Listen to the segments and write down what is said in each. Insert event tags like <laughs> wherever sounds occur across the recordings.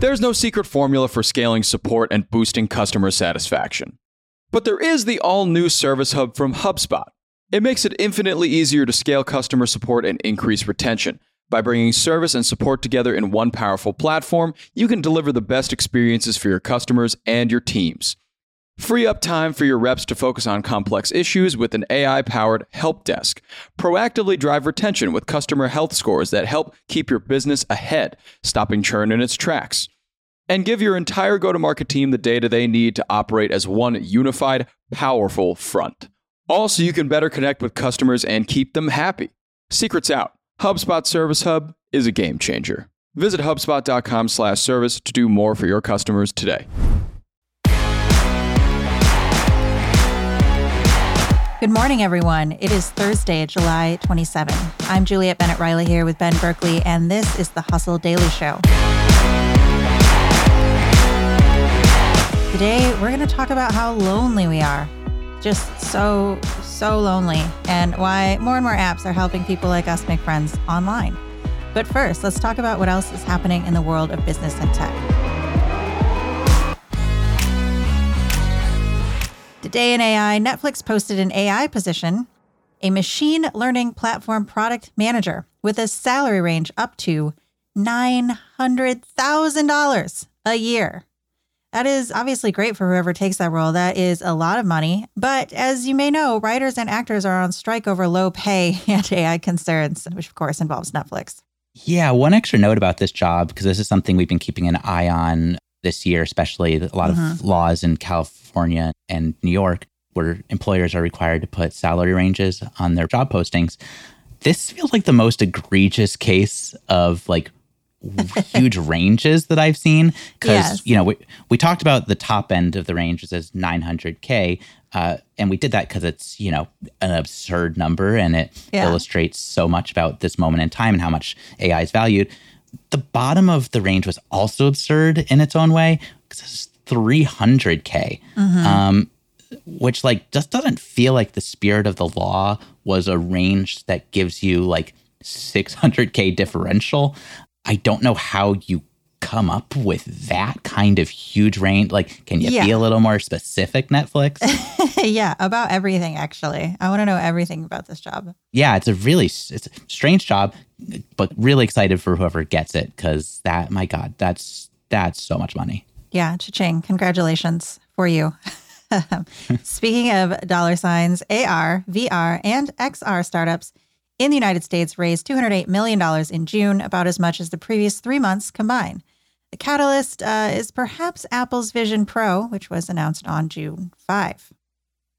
There's no secret formula for scaling support and boosting customer satisfaction. But there is the all new Service Hub from HubSpot. It makes it infinitely easier to scale customer support and increase retention. By bringing service and support together in one powerful platform, you can deliver the best experiences for your customers and your teams. Free up time for your reps to focus on complex issues with an AI powered help desk. Proactively drive retention with customer health scores that help keep your business ahead, stopping churn in its tracks. And give your entire go to market team the data they need to operate as one unified, powerful front. Also, you can better connect with customers and keep them happy. Secrets out. HubSpot Service Hub is a game changer. Visit HubSpot.com slash service to do more for your customers today. Good morning, everyone. It is Thursday, July 27. I'm Juliet Bennett Rylah here with Ben Berkley, and this is the Hustle Daily Show. Today, we're going to talk about how lonely we are. Just so, so lonely, and why more and more apps are helping people like us make friends online. But first, let's talk about what else is happening in the world of business and tech. Today in AI, Netflix posted an AI position, a machine learning platform product manager with a salary range up to $900,000 a year. That is obviously great for whoever takes that role. That is a lot of money. But as you may know, writers and actors are on strike over low pay <laughs> and AI concerns, which of course involves Netflix. Yeah, one extra note about this job, because this is something we've been keeping an eye on this year, especially a lot mm-hmm. of laws in California and New York, where employers are required to put salary ranges on their job postings. This feels like the most egregious case of like <laughs> huge ranges that I've seen because yes. you know we, we talked about the top end of the ranges as 900k uh, and we did that because it's you know an absurd number and it yeah. illustrates so much about this moment in time and how much AI is valued. The bottom of the range was also absurd in its own way because 300K. Mm-hmm. Um, which like just doesn't feel like the spirit of the law was a range that gives you like 600k differential i don't know how you come up with that kind of huge range like can you yeah. be a little more specific netflix <laughs> yeah about everything actually i want to know everything about this job yeah it's a really it's a strange job but really excited for whoever gets it because that my god that's that's so much money yeah, cha-ching. Congratulations for you. <laughs> Speaking of dollar signs, AR, VR, and XR startups in the United States raised $208 million in June, about as much as the previous three months combined. The catalyst uh, is perhaps Apple's Vision Pro, which was announced on June 5.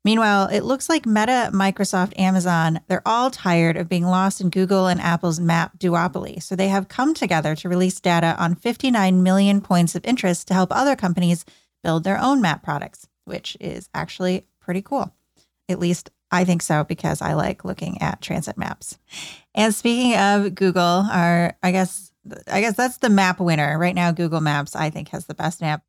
Meanwhile, it looks like Meta, Microsoft, Amazon, they're all tired of being lost in Google and Apple's map duopoly. So they have come together to release data on 59 million points of interest to help other companies build their own map products, which is actually pretty cool. At least I think so because I like looking at transit maps. And speaking of Google, our I guess I guess that's the map winner. Right now Google Maps I think has the best map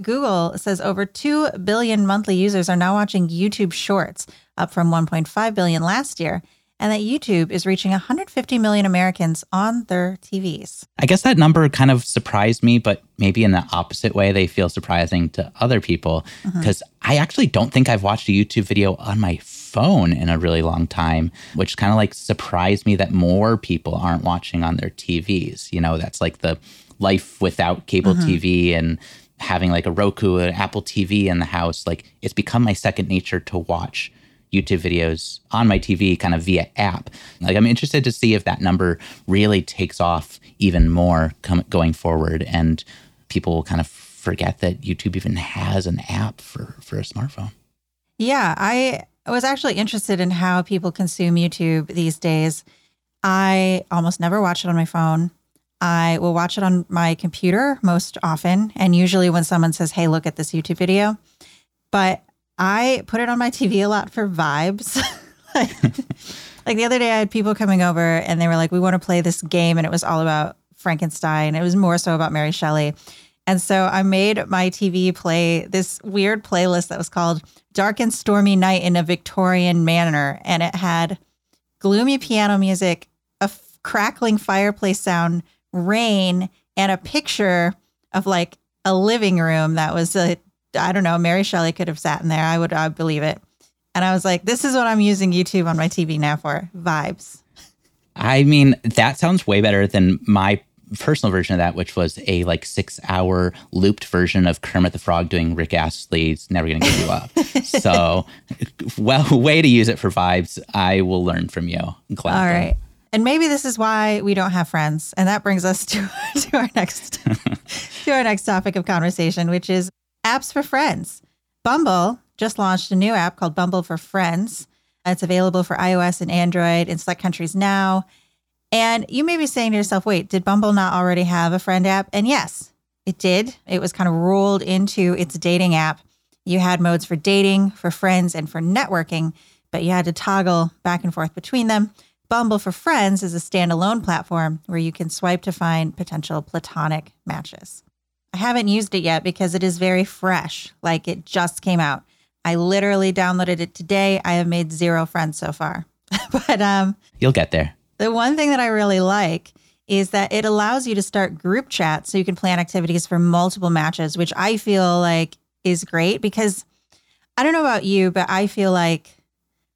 Google says over 2 billion monthly users are now watching YouTube Shorts, up from 1.5 billion last year, and that YouTube is reaching 150 million Americans on their TVs. I guess that number kind of surprised me, but maybe in the opposite way, they feel surprising to other people because mm-hmm. I actually don't think I've watched a YouTube video on my phone in a really long time, which kind of like surprised me that more people aren't watching on their TVs. You know, that's like the life without cable mm-hmm. TV and having like a Roku, an Apple TV in the house, like it's become my second nature to watch YouTube videos on my TV kind of via app. Like I'm interested to see if that number really takes off even more com- going forward and people will kind of forget that YouTube even has an app for for a smartphone. Yeah, I was actually interested in how people consume YouTube these days. I almost never watch it on my phone. I will watch it on my computer most often. And usually when someone says, Hey, look at this YouTube video. But I put it on my TV a lot for vibes. <laughs> like, <laughs> like the other day, I had people coming over and they were like, We want to play this game. And it was all about Frankenstein. It was more so about Mary Shelley. And so I made my TV play this weird playlist that was called Dark and Stormy Night in a Victorian Manor. And it had gloomy piano music, a f- crackling fireplace sound, rain, and a picture of like a living room that was a, I don't know, Mary Shelley could have sat in there. I would, I would believe it. And I was like, this is what I'm using YouTube on my TV now for vibes. I mean, that sounds way better than my personal version of that, which was a like six hour looped version of Kermit the Frog doing Rick Astley's Never Gonna Give You Up. <laughs> so, well, way to use it for vibes. I will learn from you. Glad All right. And maybe this is why we don't have friends. And that brings us to, <laughs> to our next <laughs> to our next topic of conversation, which is apps for friends. Bumble just launched a new app called Bumble for Friends. It's available for iOS and Android in select countries now. And you may be saying to yourself, wait, did Bumble not already have a friend app? And yes, it did. It was kind of rolled into its dating app. You had modes for dating, for friends, and for networking, but you had to toggle back and forth between them. Bumble for Friends is a standalone platform where you can swipe to find potential platonic matches. I haven't used it yet because it is very fresh, like it just came out. I literally downloaded it today. I have made zero friends so far. <laughs> but um you'll get there. The one thing that I really like is that it allows you to start group chats so you can plan activities for multiple matches, which I feel like is great because I don't know about you, but I feel like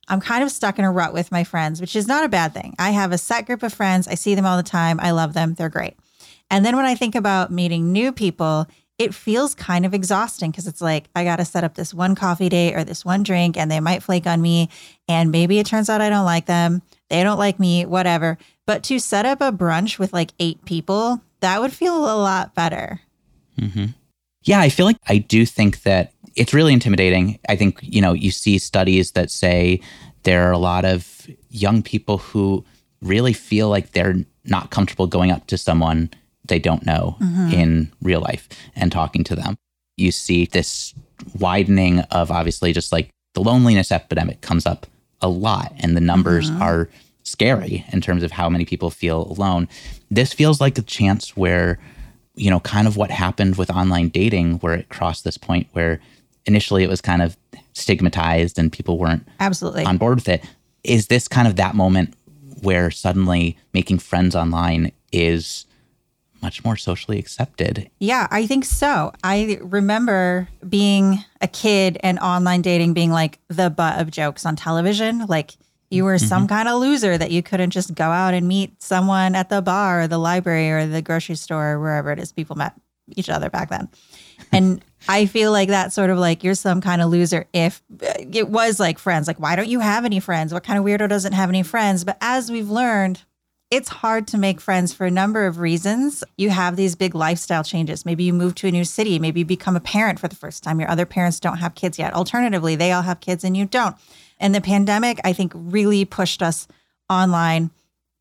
I'm kind of stuck in a rut with my friends, which is not a bad thing. I have a set group of friends. I see them all the time. I love them. They're great. And then when I think about meeting new people, it feels kind of exhausting because it's like I got to set up this one coffee date or this one drink and they might flake on me and maybe it turns out I don't like them. They don't like me, whatever. But to set up a brunch with like eight people, that would feel a lot better. Mm-hmm. Yeah, I feel like I do think that it's really intimidating. I think, you know, you see studies that say there are a lot of young people who really feel like they're not comfortable going up to someone they don't know mm-hmm. in real life and talking to them. You see this widening of obviously just like the loneliness epidemic comes up a lot and the numbers mm-hmm. are scary in terms of how many people feel alone. This feels like a chance where, you know, kind of what happened with online dating, where it crossed this point where initially it was kind of stigmatized and people weren't absolutely on board with it. Is this kind of that moment where suddenly making friends online is much more socially accepted. Yeah, I think so. I remember being a kid and online dating being like the butt of jokes on television. Like you were mm-hmm. some kind of loser that you couldn't just go out and meet someone at the bar or the library or the grocery store or wherever it is people met each other back then. <laughs> And I feel like that sort of like you're some kind of loser if it was like friends. Like, why don't you have any friends? What kind of weirdo doesn't have any friends? But as we've learned, it's hard to make friends for a number of reasons. You have these big lifestyle changes. Maybe you move to a new city. Maybe you become a parent for the first time. Your other parents don't have kids yet. Alternatively, they all have kids and you don't. And the pandemic, I think, really pushed us online.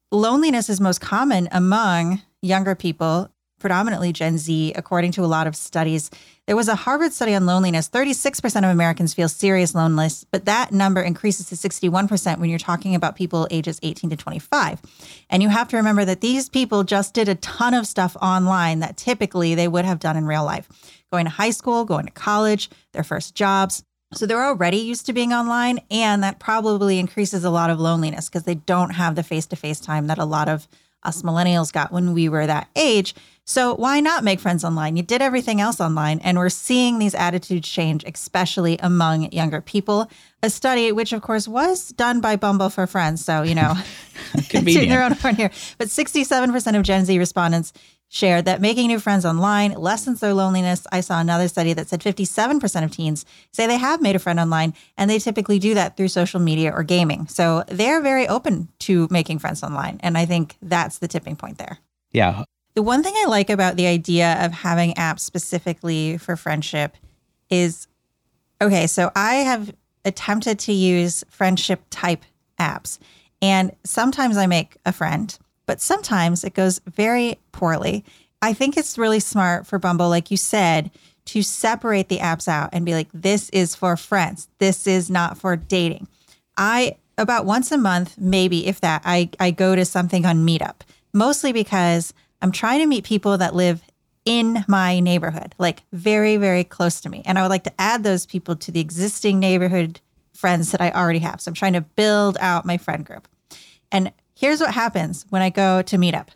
Loneliness is most common among younger people predominantly Gen Z, according to a lot of studies. There was a Harvard study on loneliness. 36% of Americans feel serious loneliness, but that number increases to 61% when you're talking about people ages 18 to 25. And you have to remember that these people just did a ton of stuff online that typically they would have done in real life going to high school, going to college, their first jobs. So they're already used to being online, and that probably increases a lot of loneliness because they don't have the face to face time that a lot of us millennials got when we were that age. So why not make friends online? You did everything else online, and we're seeing these attitudes change, especially among younger people. A study, which of course was done by Bumble for Friends, so you know, <laughs> <laughs> their own horn here. But 67% of Gen Z respondents shared that making new friends online lessens their loneliness. I saw another study that said 57% of teens say they have made a friend online, and they typically do that through social media or gaming. So they're very open to making friends online, and I think that's the tipping point there. Yeah, the one thing I like about the idea of having apps specifically for friendship is okay, so I have attempted to use friendship type apps, and sometimes I make a friend, but sometimes it goes very poorly. I think it's really smart for Bumble, like you said, to separate the apps out and be like, this is for friends, this is not for dating. I, about once a month, maybe if that, I, I go to something on Meetup, mostly because I'm trying to meet people that live in my neighborhood, like very, very close to me. And I would like to add those people to the existing neighborhood friends that I already have. So I'm trying to build out my friend group. And here's what happens when I go to meetup.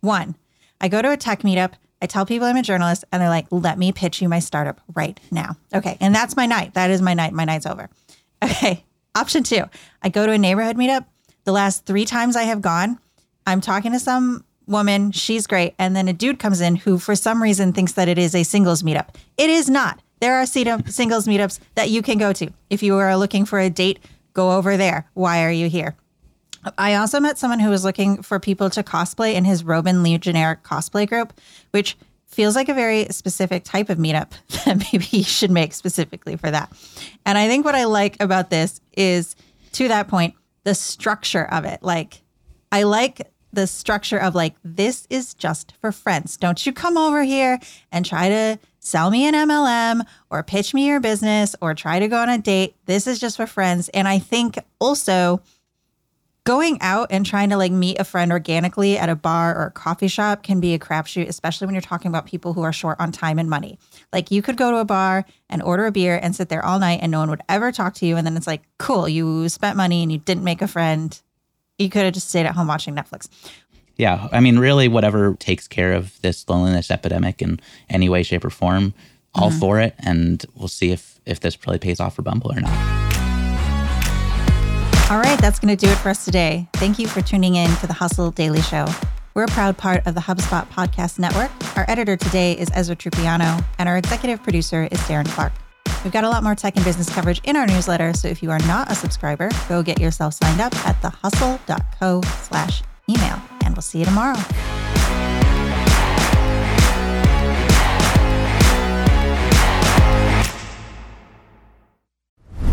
One, I go to a tech meetup. I tell people I'm a journalist and they're like, let me pitch you my startup right now. Okay. And that's my night. That is my night. My night's over. <laughs> Okay. Option two, I go to a neighborhood meetup. The last three times I have gone, I'm talking to some woman. She's great. And then a dude comes in who, for some reason, thinks that it is a singles meetup. It is not. There are singles meetups that you can go to. If you are looking for a date, go over there. Why are you here? I also met someone who was looking for people to cosplay in his Roman Legionnaire cosplay group, which feels like a very specific type of meetup <laughs> that maybe you should make specifically for that. And I think what I like about this is, to that point, the structure of it. Like, I like the structure of like, this is just for friends. Don't you come over here and try to sell me an MLM or pitch me your business or try to go on a date. This is just for friends. And I think also, going out and trying to like meet a friend organically at a bar or a coffee shop can be a crapshoot, especially when you're talking about people who are short on time and money. Like you could go to a bar and order a beer and sit there all night and no one would ever talk to you. And then it's like, cool, you spent money and you didn't make a friend. You could have just stayed at home watching Netflix. Yeah. I mean, really, whatever takes care of this loneliness epidemic in any way, shape, or form, all mm-hmm. for it. And we'll see if, if this really pays off for Bumble or not. All right, that's going to do it for us today. Thank you for tuning in to the Hustle Daily Show. We're a proud part of the HubSpot Podcast Network. Our editor today is Ezra Trupiano, and our executive producer is Darren Clarke. We've got a lot more tech and business coverage in our newsletter, so if you are not a subscriber, go get yourself signed up at thehustle.co slash email, and we'll see you tomorrow.